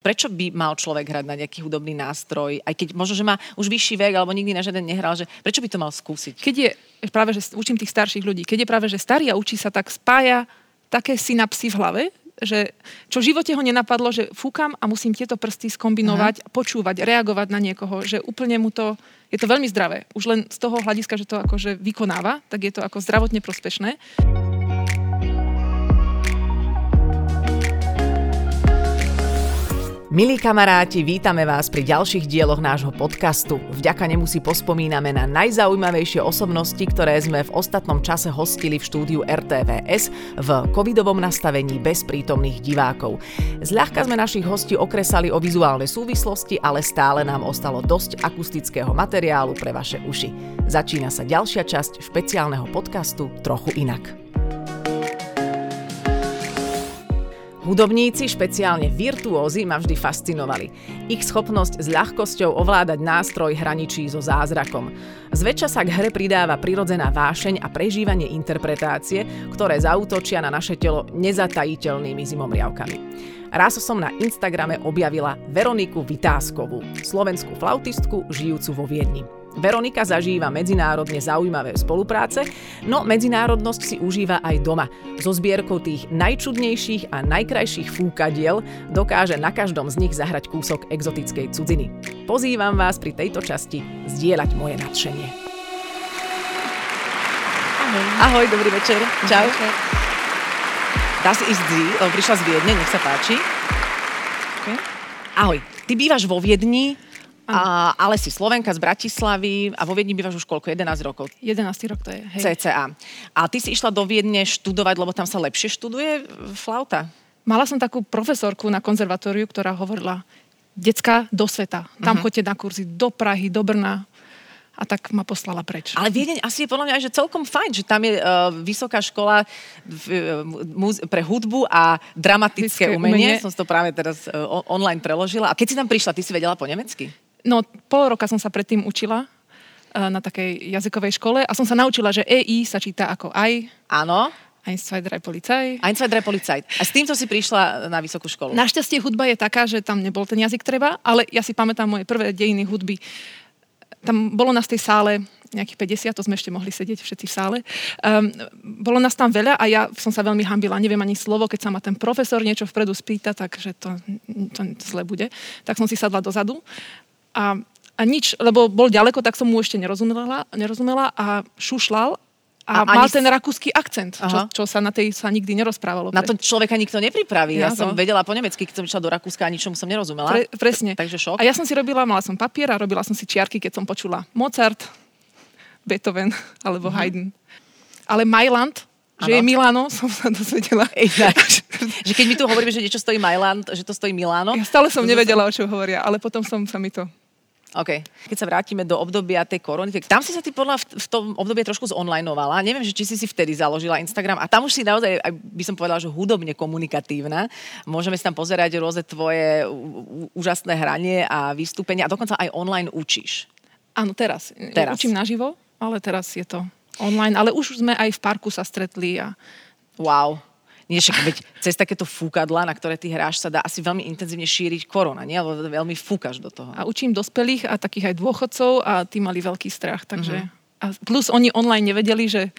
Prečo by mal človek hrať na nejaký hudobný nástroj, aj keď možno, že má už vyšší vek, alebo nikdy na žiaden nehral, že prečo by to mal skúsiť? Keď je, práve že učím tých starších ľudí, keď je práve že starý a učí sa, tak spája také synapsy v hlave, že čo v živote ho nenapadlo, že fúkam a musím tieto prsty skombinovať, Aha. počúvať, reagovať na niekoho, že úplne mu to, je to veľmi zdravé. Už len z toho hľadiska, že to akože vykonáva, tak je to ako zdravotne prospešné. Milí kamaráti, vítame vás pri ďalších dieloch nášho podcastu. Vďaka nemu si pospomíname na najzaujímavejšie osobnosti, ktoré sme v ostatnom čase hostili v štúdiu RTVS v covidovom nastavení bez prítomných divákov. Zľahka sme našich hostí okresali o vizuálne súvislosti, ale stále nám ostalo dosť akustického materiálu pre vaše uši. Začína sa ďalšia časť špeciálneho podcastu Trochu inak. Hudobníci, špeciálne virtuózy, ma vždy fascinovali. Ich schopnosť s ľahkosťou ovládať nástroj hraničí so zázrakom. Zväčša sa k hre pridáva prirodzená vášeň a prežívanie interpretácie, ktoré zautočia na naše telo nezatajiteľnými zimomriavkami. Raz som na Instagrame objavila Veroniku Vytázkovú, slovenskú flautistku žijúcu vo Viedni. Veronika zažíva medzinárodne zaujímavé spolupráce, no medzinárodnosť si užíva aj doma. So zbierkou tých najčudnejších a najkrajších fúkadiel dokáže na každom z nich zahrať kúsok exotickej cudziny. Pozývam vás pri tejto časti zdieľať moje nadšenie. Ahoj. Ahoj, dobrý večer. Čau. Večer. Dá si ísť dzi, prišla z Viedne, nech sa páči. Okay. Ahoj, ty bývaš vo Viedni, a, ale si Slovenka z Bratislavy a vo Viedni bývaš už koľko? 11 rokov? 11 rok to je, hej. CCA. A ty si išla do Viedne študovať, lebo tam sa lepšie študuje flauta? Mala som takú profesorku na konzervatóriu, ktorá hovorila, decka do sveta. Tam uh-huh. choďte na kurzy do Prahy, do Brna a tak ma poslala preč. Ale Viedeň asi je podľa mňa že celkom fajn, že tam je uh, vysoká škola v, uh, pre hudbu a dramatické umenie. umenie. Som to práve teraz uh, online preložila. A keď si tam prišla, ty si vedela po nemecky? No, pol roka som sa predtým učila uh, na takej jazykovej škole a som sa naučila, že EI sa číta ako aj. Áno. Ein, zwei, drei, Polizei. Ein, zwei, drei, Polizei. A s týmto si prišla na vysokú školu? Našťastie hudba je taká, že tam nebol ten jazyk treba, ale ja si pamätám moje prvé dejiny hudby. Tam bolo nás tej sále nejakých 50, to sme ešte mohli sedieť všetci v sále. Um, bolo nás tam veľa a ja som sa veľmi hambila, neviem ani slovo, keď sa ma ten profesor niečo vpredu spýta, takže to, to zle bude. Tak som si sadla dozadu a, a nič, lebo bol ďaleko, tak som mu ešte nerozumela, nerozumela a šušlal a, a mal ani... ten rakúsky akcent, čo, čo sa na tej sa nikdy nerozprávalo. Na to človeka nikto nepripraví. Ja, ja som vedela po nemecky, keď som išla do Rakúska a ničomu som nerozumela. Pre, presne. Takže šok. A ja som si robila, mala som papier a robila som si čiarky, keď som počula Mozart, Beethoven alebo uh-huh. Haydn. Ale Mailand, ano. že je Milano, som sa dozvedela. že keď mi tu hovoríme, že niečo stojí Mailand, že to stojí Milano. Ja stále som nevedela, o čo hovoria, ale potom som sa mi to OK. Keď sa vrátime do obdobia tej korony, tak tam si sa ty podľa v, v tom období trošku zonlineovala. Neviem, že či si si vtedy založila Instagram a tam už si naozaj, by som povedala, že hudobne komunikatívna. Môžeme si tam pozerať rôzne tvoje úžasné hranie a vystúpenia a dokonca aj online učíš. Áno, teraz. teraz. Učím naživo, ale teraz je to online. Ale už sme aj v parku sa stretli a Wow. Nie, však veď cez takéto fúkadla, na ktoré ty hráš, sa dá asi veľmi intenzívne šíriť korona, nie? Lebo veľmi fúkaš do toho. A učím dospelých a takých aj dôchodcov a tí mali veľký strach, takže... Uh-huh. A plus oni online nevedeli, že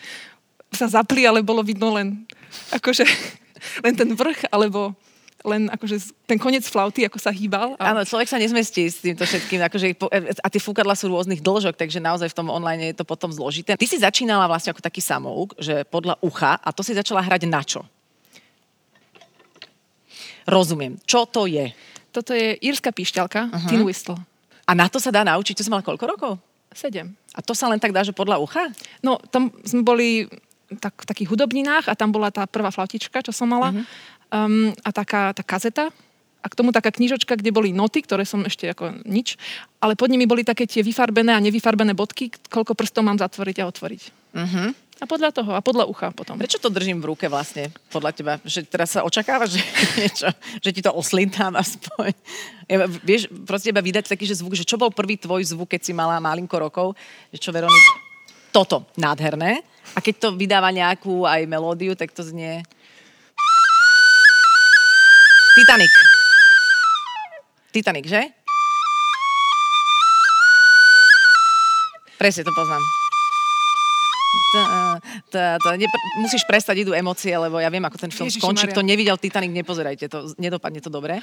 sa zapli, ale bolo vidno len akože len ten vrch, alebo len akože ten koniec flauty, ako sa hýbal. A... Áno, človek sa nezmestí s týmto všetkým. Akože, a tie fúkadla sú rôznych dĺžok, takže naozaj v tom online je to potom zložité. Ty si začínala vlastne ako taký samouk, že podľa ucha, a to si začala hrať na čo? Rozumiem. Čo to je? Toto je írska píšťalka, uh-huh. tin whistle. A na to sa dá naučiť? To si mala koľko rokov? Sedem. A to sa len tak dá, že podľa ucha? No, tam sme boli tak, v takých hudobninách a tam bola tá prvá flautička, čo som mala. Uh-huh. Um, a taká tá kazeta. A k tomu taká knižočka, kde boli noty, ktoré som ešte ako nič. Ale pod nimi boli také tie vyfarbené a nevyfarbené bodky, koľko prstov mám zatvoriť a otvoriť. Uh-huh. A podľa toho, a podľa ucha potom. Prečo to držím v ruke vlastne, podľa teba? Že teraz sa očakáva, že niečo, že ti to oslintám aspoň. Ja, vieš, proste iba vydať taký že zvuk, že čo bol prvý tvoj zvuk, keď si mala malinko rokov? Že čo, Veronik? Toto, nádherné. A keď to vydáva nejakú aj melódiu, tak to znie... Titanic. Titanic, že? Presne to poznám. To, to, to, nepr- musíš prestať, idú emócie, lebo ja viem, ako ten film Ježiši skončí. Maria. Kto nevidel Titanic, nepozerajte, to nedopadne to dobre.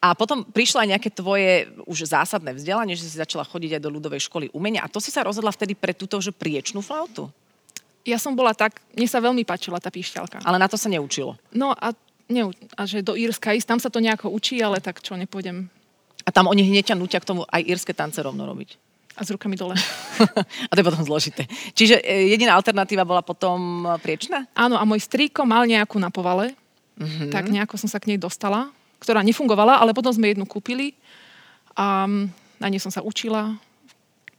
A potom prišlo aj nejaké tvoje už zásadné vzdelanie, že si začala chodiť aj do ľudovej školy umenia. A to si sa rozhodla vtedy pre túto že priečnú flautu. Ja som bola tak, mne sa veľmi páčila tá píšťalka. Ale na to sa neučilo. No a, ne, a že do Írska ísť, tam sa to nejako učí, ale tak čo, nepôjdem A tam oni hneď ťa nutia k tomu aj írske tance rovno robiť. a s rukami dole. a to je potom zložité. Čiže e, jediná alternatíva bola potom e, priečná? Áno, a môj strýko mal nejakú na povale, mm-hmm. tak nejako som sa k nej dostala, ktorá nefungovala, ale potom sme jednu kúpili a na nej som sa učila.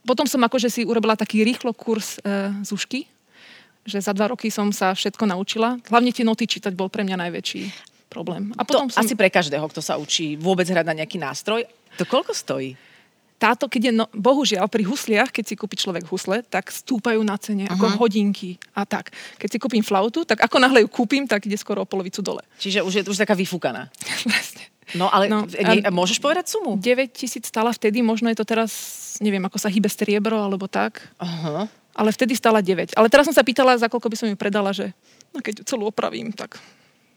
Potom som akože si urobila taký rýchlo kurz e, z ušky, že za dva roky som sa všetko naučila. Hlavne tie noty čítať bol pre mňa najväčší problém. A To potom som... asi pre každého, kto sa učí vôbec hrať na nejaký nástroj. To koľko stojí? táto, keď je, no, bohužiaľ, pri husliach, keď si kúpi človek husle, tak stúpajú na cene, uh-huh. ako hodinky a tak. Keď si kúpim flautu, tak ako náhle ju kúpim, tak ide skoro o polovicu dole. Čiže už je už taká vyfúkaná. Presne. No ale No, a- môžeš povedať sumu? 9 tisíc stála vtedy, možno je to teraz, neviem, ako sa hýbe striebro alebo tak, Aha. Ale vtedy stála 9. Ale teraz som sa pýtala, za koľko by som ju predala, že no keď ju celú opravím, tak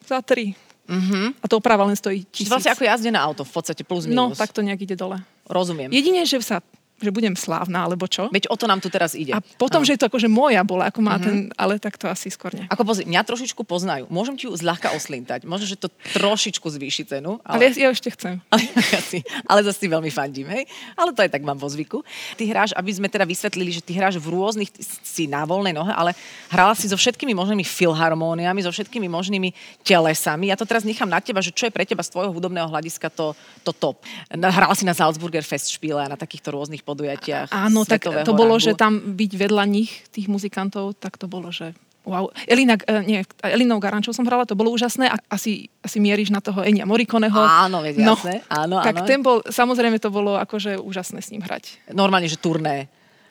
za 3. Mhm. A to oprava len stojí Čiže tisíc. vlastne ako jazdené auto, v podstate plus no, minus. tak to nejak ide dole. Rozumiem. Jedine, že sa že budem slávna, alebo čo. Veď o to nám tu teraz ide. A potom, Áno. že je to akože moja bola, ako má ten, ale tak to asi skôr nie. Ako pozri, mňa trošičku poznajú. Môžem ti ju zľahka oslintať. Možno, že to trošičku zvýši cenu. Ale ja, ja ešte chcem. Ale, ja si, ale zase si veľmi fandím, hej? Ale to aj tak mám vo zvyku. Ty hráš, aby sme teda vysvetlili, že ty hráš v rôznych, si na voľnej nohe, ale hrala si so všetkými možnými filharmóniami, so všetkými možnými telesami. Ja to teraz nechám na teba, že čo je pre teba z tvojho hudobného hľadiska to, to top. Hrala si na Salzburger Festspiele a na takýchto rôznych podujatiach. Áno, tak to bolo, rangu. že tam byť vedľa nich, tých muzikantov, tak to bolo, že wow. Elina, eh, nie, Elinou Garančou som hrala, to bolo úžasné a asi, asi mieríš na toho Enia Morikoneho. Áno, veď jasné. Áno, tak áno. ten bol, samozrejme to bolo akože úžasné s ním hrať. Normálne, že turné.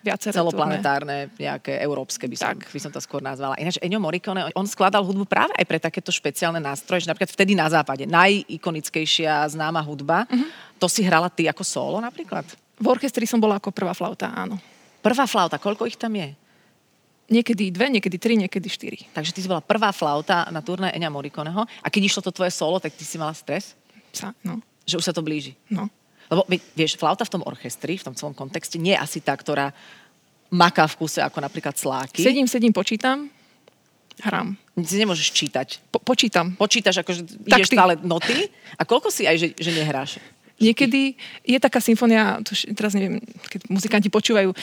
Viaceré celoplanetárne, nejaké európske by som, Tak. by som to skôr nazvala. Ináč Ennio Morricone, on skladal hudbu práve aj pre takéto špeciálne nástroje, že napríklad vtedy na západe, najikonickejšia známa hudba, Mhm. to si hrala ty ako solo napríklad? V orchestri som bola ako prvá flauta, áno. Prvá flauta, koľko ich tam je? Niekedy dve, niekedy tri, niekedy štyri. Takže ty si bola prvá flauta na turné Enia Morriconeho a keď išlo to tvoje solo, tak ty si mala stres? Sa, no, Že už sa to blíži? no. Lebo vie- vieš, flauta v tom orchestri, v tom celom kontexte, nie je asi tá, ktorá maká v kuse ako napríklad sláky. Sedím, sedím, počítam, hrám. Si nemôžeš čítať. Po, počítam. počítaš, akože ideš stále noty a koľko si aj, že, že nehráš? Niekedy je taká symfónia, tuž, teraz neviem, keď muzikanti počúvajú,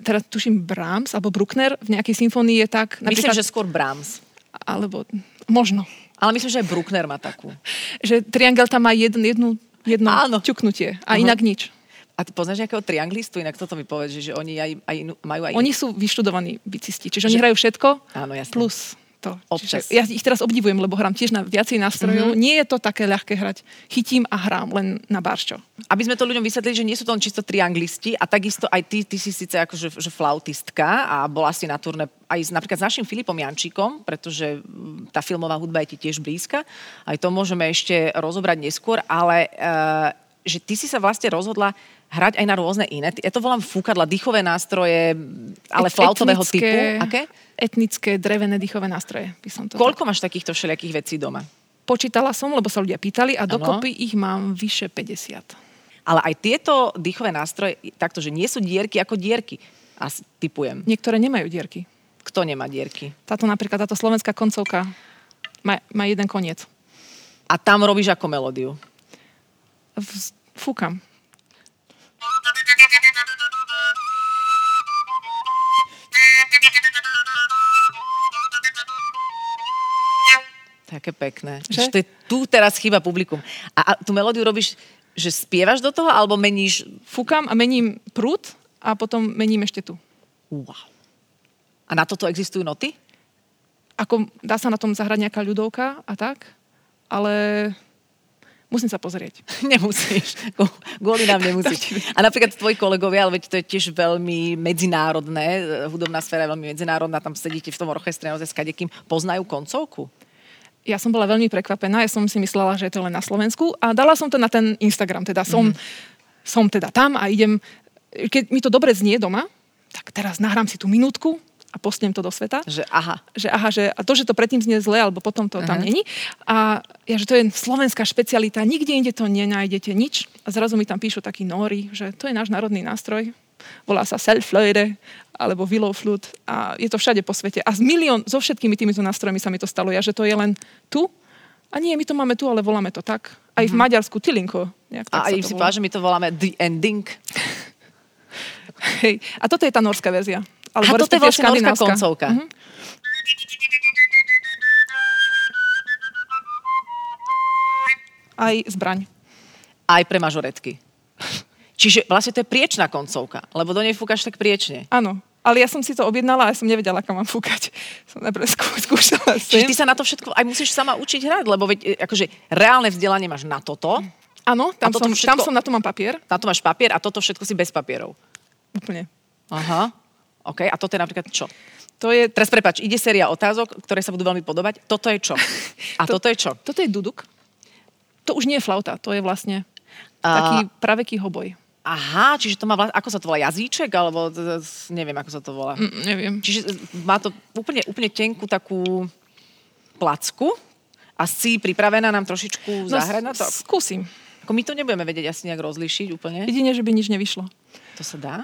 teraz tuším Brahms alebo Bruckner v nejakej symfónii je tak, Myslím, že skôr Brahms. alebo možno, Ale myslím, že aj Bruckner má takú. že triangel tam má jedn, jednu, jedno Áno. ťuknutie a Mhm. inak nič. A ty poznáš nejakého trianglistu? Inak toto mi povedz, že, že oni aj, aj, majú aj... Oni sú vyštudovaní bicisti, čiže oni Že- hrajú všetko Áno, jasné. plus to. Občas. Čiže ja ich teraz obdivujem, lebo hrám tiež na viacej nástrojov. Mhm. Nie je to také ľahké hrať. Chytím a hrám len na barščo. Aby sme to ľuďom vysvetlili, že nie sú to len čisto trianglisti a takisto aj ty, ty si síce akože že flautistka a bola si na turné aj napríklad s našim Filipom Jančíkom, pretože mm, tá filmová hudba je ti tiež blízka. Aj to môžeme ešte rozobrať neskôr, ale uh, že ty si sa vlastne rozhodla hrať aj na rôzne iné. Ja to volám fúkadla, dýchové nástroje, ale Et- flautového etnické- typu. Aké? Etnické, drevené dýchové nástroje by som to... Koľko máš takýchto všelijakých vecí doma? Počítala som, lebo sa ľudia pýtali a dokopy ich mám vyše 50. Ale aj tieto dýchové nástroje, takto, že nie sú dierky ako dierky. A typujem. Niektoré nemajú dierky. Kto nemá dierky? Táto napríklad, táto slovenská koncovka má, má jeden koniec. A tam robíš ako melódiu. V, fúkam. Také pekné. Že? Je, tu teraz chýba publikum. A, a tú melódiu robíš, že spievaš do toho, alebo meníš... Fúkam a mením prúd a potom mením ešte tu. Wow. A na toto existujú noty? Ako dá sa na tom zahrať nejaká ľudovka a tak, ale musím sa pozrieť. Nemusíš. Kvôli nám nemusíš. A napríklad tvoji kolegovia, ale veď to je tiež veľmi medzinárodné, eh, hudobná sféra je veľmi medzinárodná, tam sedíte v tom orchestre naozaj s kadekým, poznajú koncovku? Ja som bola veľmi prekvapená, ja som si myslela, že je to len na Slovensku a dala som to na ten Instagram, teda som, mm-hmm. som teda tam a idem, keď mi to dobre znie doma, tak teraz nahrám si tú minútku a postnem to do sveta. Že aha. Že aha, že a to, že to predtým znie zle, alebo potom to uh-huh. tam není. A ja, že to je slovenská špecialita, nikde inde to nenájdete nič. A zrazu mi tam píšu takí nóri, že to je náš národný nástroj, volá sa Selflöre alebo Willow Flute a je to všade po svete. A z milión, so všetkými týmito nástrojmi sa mi to stalo. Ja, že to je len tu a nie, my to máme tu, ale voláme to tak. Aj v mm-hmm. Maďarsku Tilinko. A aj si povedal, že my to voláme The Ending. Hej. A toto je tá norská verzia. Alebo a toto je vlastne norská koncovka. Mm-hmm. Aj zbraň. Aj pre mažoretky. Čiže vlastne to je priečná koncovka, lebo do nej fúkaš tak priečne. Áno, ale ja som si to objednala a som nevedela, kam mám fúkať. Som najprv skúšala Čiže ty sa na to všetko aj musíš sama učiť hrať, lebo veď, e, akože reálne vzdelanie máš na toto. Áno, tam, som, všetko, tam som, na to mám papier. Na to máš papier a toto všetko si bez papierov. Úplne. Aha, OK. A toto je napríklad čo? To je... Teraz prepač, ide séria otázok, ktoré sa budú veľmi podobať. Toto je čo? A to, toto je čo? Toto je duduk. To už nie je flauta, to je vlastne taký praveký hoboj. Aha, čiže to má vlastne, ako sa to volá, jazyček, alebo neviem, ako sa to volá. Mm, neviem. Čiže má to úplne, úplne tenkú takú placku a si pripravená nám trošičku no, zahrať na to? Skúsim. Ako my to nebudeme vedieť asi nejak rozlišiť úplne. Jedine, že by nič nevyšlo. To sa dá?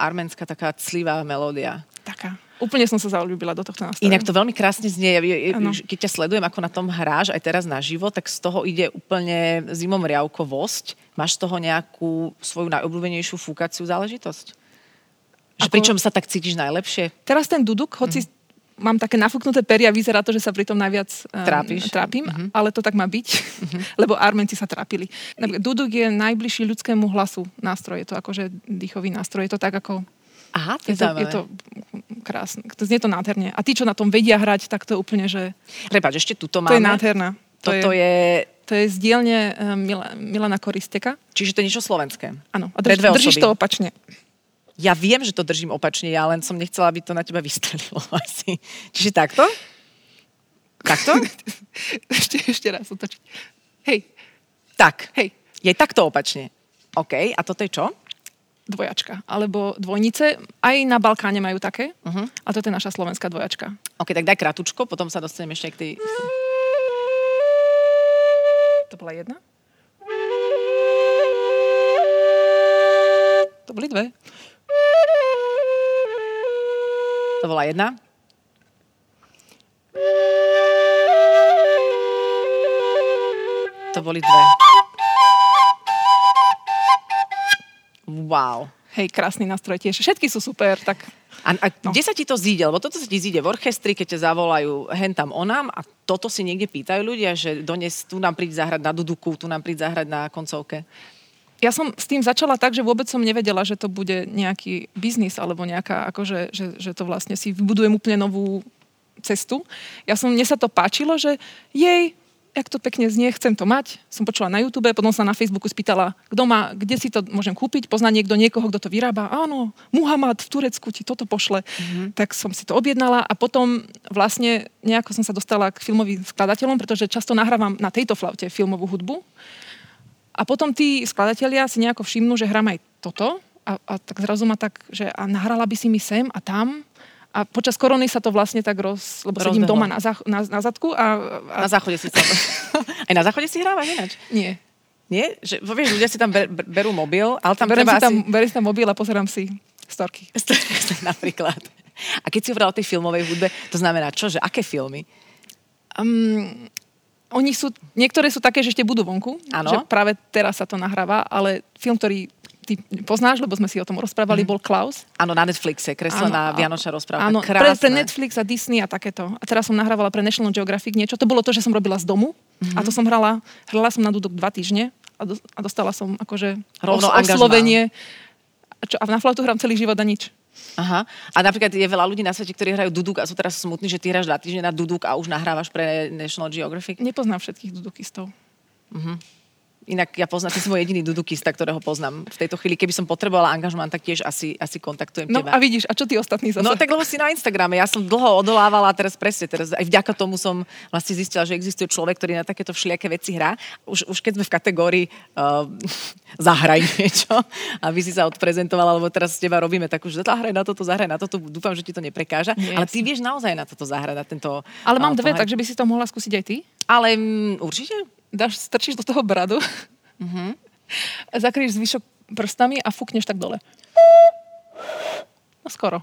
Bola arménska taká clivá melódia. Taká. Úplne som sa zaľúbila do tohto nástroja. Inak to veľmi krásne znie. Keď ťa sledujem, ako na tom hráš, aj teraz na živo, tak z toho ide úplne zimom riavkovosť. Máš z toho nejakú svoju najobľúbenejšiu fúkaciu záležitosť? Že ako... pričom sa tak cítiš najlepšie? Teraz ten duduk, hoci mm mám také nafúknuté peria, vyzerá to, že sa pri tom najviac um, Trápiš. trápim, uh-huh. ale to tak má byť, uh-huh. lebo Armenci sa trápili. Duduk je najbližší ľudskému hlasu nástroj, je to akože dýchový nástroj, je to tak ako... Aha, to je, to, je to krásne, to znie to nádherne. A tí, čo na tom vedia hrať, tak to je úplne, že... Prepač, ešte tuto máme. To je nádherná. To Toto je... je... To je z dielne Mila, Milana Koristeka. Čiže to je niečo slovenské. Áno. A drž, držíš to opačne. Ja viem, že to držím opačne, ja len som nechcela, aby to na teba vystrelilo asi. Čiže takto? Takto? ešte, ešte raz otočiť. Hej. Tak. Hej. Je takto opačne. OK. A toto je čo? Dvojačka. Alebo dvojnice. Aj na Balkáne majú také. Uh-huh. A toto je naša slovenská dvojačka. OK, tak daj kratučko, potom sa dostaneme ešte k tej... To bola jedna. To boli dve. To bola jedna. To boli dve. Wow. Hej, krásny nástroj tiež. Všetky sú super, tak... A, a no. kde sa ti to zíde? Lebo toto sa ti zíde v orchestri, keď ťa zavolajú hen tam onám a toto si niekde pýtajú ľudia, že dones tu nám príď zahrať na duduku, tu nám príď zahrať na koncovke ja som s tým začala tak, že vôbec som nevedela, že to bude nejaký biznis alebo nejaká, akože, že, že to vlastne si vybudujem úplne novú cestu. Ja som, mne sa to páčilo, že jej, jak to pekne znie, chcem to mať. Som počula na YouTube, potom sa na Facebooku spýtala, kto má, kde si to môžem kúpiť, pozná niekto niekoho, kto to vyrába. Áno, Muhammad v Turecku ti toto pošle. Mm-hmm. Tak som si to objednala a potom vlastne nejako som sa dostala k filmovým skladateľom, pretože často nahrávam na tejto flaute filmovú hudbu. A potom tí skladatelia si nejako všimnú, že hrám aj toto a, a tak zrazu ma tak, že a nahrala by si mi sem a tam a počas korony sa to vlastne tak roz... Lebo Rozbehlo. sedím doma na, zach, na, na zadku a, a... Na záchode si sa... Aj na záchode si hrávaš ináč? Nie. Nie? Že, vieš, ľudia si tam ber, berú mobil, ale tam berem treba si tam, asi... Berem si tam mobil a pozerám si storky. Storky napríklad. A keď si hovorila o tej filmovej hudbe, to znamená čo? Že aké filmy? Um, oni sú, niektoré sú také, že ešte budú vonku. Ano. Že práve teraz sa to nahráva, ale film, ktorý ty poznáš, lebo sme si o tom rozprávali, mm. bol Klaus. Áno, na Netflixe, kreslená Vianočná rozpráva. Áno, pre, pre Netflix a Disney a takéto. A teraz som nahrávala pre National Geographic niečo. To bolo to, že som robila z domu mm-hmm. a to som hrala, hrala som na dudok dva týždne a, do, a dostala som akože Rovno os, oslovenie. A, čo, a na flautu hrám celý život a nič. Aha. A napríklad je veľa ľudí na svete, ktorí hrajú duduk a sú teraz smutní, že ty hráš dva týždne na duduk a už nahrávaš pre National Geographic? Nepoznám všetkých dudukistov. Inak ja poznám, ty si môj jediný dudukista, ktorého poznám. V tejto chvíli, keby som potrebovala angažmán, tak tiež asi, asi kontaktujem No teba. a vidíš, a čo tí ostatní zase? No tak lebo si na Instagrame, ja som dlho odolávala a teraz presne, teraz aj vďaka tomu som vlastne zistila, že existuje človek, ktorý na takéto všelijaké veci hrá. Už, už keď sme v kategórii uh, zahraj niečo, aby si sa odprezentovala, lebo teraz s teba robíme takú, že zahraj na toto, zahraj na toto, dúfam, že ti to neprekáža. Nie, ale ty vieš naozaj na toto zahrať, na tento... Ale mám uh, dve, takže by si to mohla skúsiť aj ty. Ale mm, určite? Dáš, strčíš do toho bradu, Mhm. zakryješ zvyšok prstami a fúkneš tak dole. No skoro.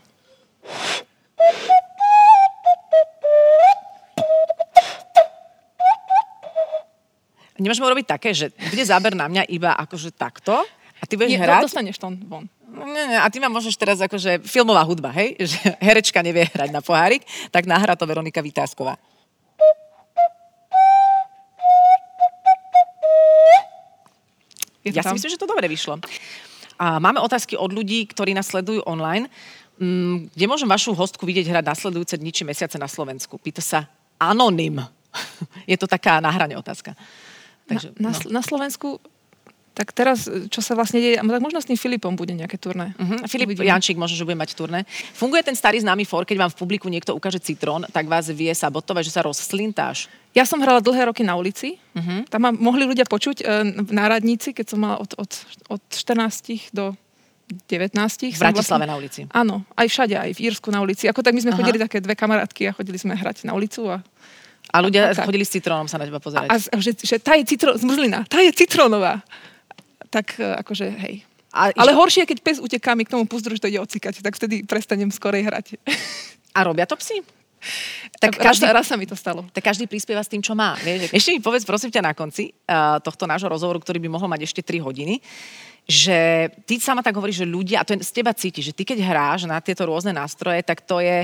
Nemôžeme robiť také, že bude záber na mňa iba akože takto a ty budeš Nie, hrať. dostaneš to von. Nie, nie, a ty ma môžeš teraz akože filmová hudba, hej? Že herečka nevie hrať na pohárik, tak nahrá to Veronika Vytázková. Je Ja si tam? myslím, že to dobre vyšlo. A máme otázky od ľudí, ktorí nás sledujú online. Mm, Kde môžem vašu hostku vidieť hrať nasledujúce dni či mesiace na Slovensku? Pýta sa Anonym. Je to taká na hrane otázka. Takže, na, na, no. na Slovensku, tak teraz, čo sa vlastne deje, tak možno s tým Filipom bude nejaké turné. Uh-huh. Filip Uvidíme. Jančík možno, že bude mať turné. Funguje ten starý známy for, keď vám v publiku niekto ukáže citrón, tak vás vie sabotovať, že sa rozslintáš. Ja som hrala dlhé roky na ulici. Uh-huh. Tam ma mohli ľudia počuť e, v náradnici, keď som mala od, od, od 14 do 19. V Bratislave na ulici. Áno, aj všade, aj v Írsku na ulici. Ako tak my sme Aha. chodili také dve kamarátky a chodili sme hrať na ulicu a, A ľudia A tak. chodili s citrónom sa na teba pozerať. a, a že, že tá je citro, zmrzlina, tá je citrónová. Tak e, akože, hej. A, Ale išlo- horšie je, keď pes uteká mi k tomu puzdru, že to ide ocikať, tak vtedy prestanem skorej hrať. a robia to psi? Tak raz, každý, raz sa mi to stalo. tak každý prispieva s tým, čo má. Vieš? Ešte mi povedz, prosím ťa, na konci uh, tohto nášho rozhovoru, ktorý by mohol mať ešte 3 hodiny, že ty sama tak hovoríš, že ľudia, a to je z teba cíti, že ty keď hráš na tieto rôzne nástroje, tak to je,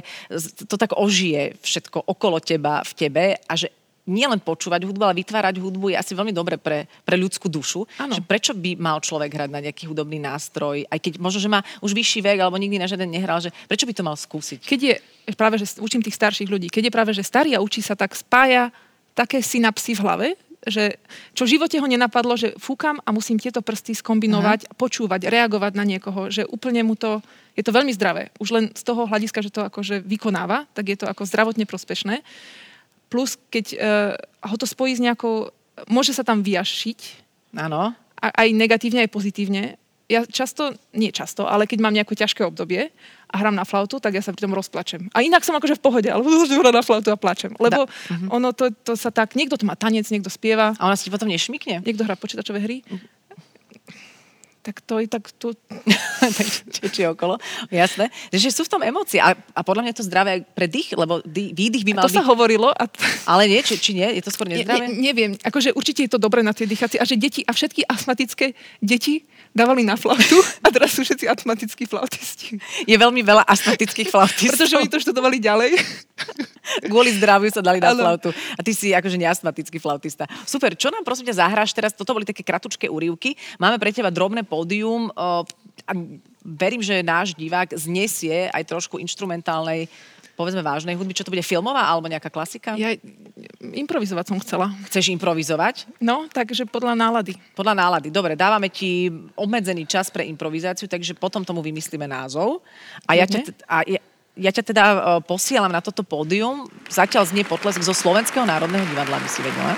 to tak ožije všetko okolo teba, v tebe a že nielen počúvať hudbu, ale vytvárať hudbu je asi veľmi dobre pre, pre ľudskú dušu. Že prečo by mal človek hrať na nejaký hudobný nástroj, aj keď možno, že má už vyšší vek, alebo nikdy na žiaden nehral, že prečo by to mal skúsiť? keď je práve, že učím tých starších ľudí, keď je práve, že starý a učí sa, tak spája také synapsy v hlave, že čo v živote ho nenapadlo, že fúkam a musím tieto prsty skombinovať, uh-huh. počúvať, reagovať na niekoho, že úplne mu to, je to veľmi zdravé. Už len z toho hľadiska, že to akože vykonáva, tak je to ako zdravotne prospešné. Plus, keď uh, ho to spojí s nejakou, môže sa tam vyjašiť, Áno. aj negatívne, aj pozitívne. Ja často, nie často, ale keď mám nejaké ťažké obdobie a hrám na flautu, tak ja sa pri tom rozplačem. A inak som akože v pohode, ale že hrám na flautu a plačem. Lebo Mhm. ono to, to sa tak, niekto to má tanec, niekto spieva, A ona si potom nešmikne? niekto hrá počítačové hry. Tak to je tak tu... či okolo, jasné. Že sú v tom emócie a, a podľa mňa to zdravé aj pre dých, lebo dý, výdych by mal To sa byť... hovorilo a... Ale nie, či, či nie? Je to skôr Ne, nezdravé? ne, neviem, akože určite je to dobré na tie dýchacie a že deti a všetky astmatické deti dávali na flautu a teraz sú všetci astmatickí flautisti. Je veľmi veľa astmatických flautistov. Pretože oni to študovali ďalej. Kvôli zdraviu sa dali na Áno. flautu. A ty si akože neastmatický flautista. Super, čo nám prosím ťa zahráš teraz? Toto boli také kratučké úrivky. Máme pre teba drobné pódium. A verím, že náš divák znesie aj trošku instrumentálnej povedzme vážnej hudby. Čo to bude, filmová alebo nejaká klasika? Ja improvizovať som chcela. Chceš improvizovať? No, takže podľa nálady. Podľa nálady. Dobre, dávame ti obmedzený čas pre improvizáciu, takže potom tomu vymyslíme názov. A ja ťa, a ja, ja ťa teda posielam na toto pódium. Zatiaľ znie potlesk zo Slovenského národného divadla, by si vedela.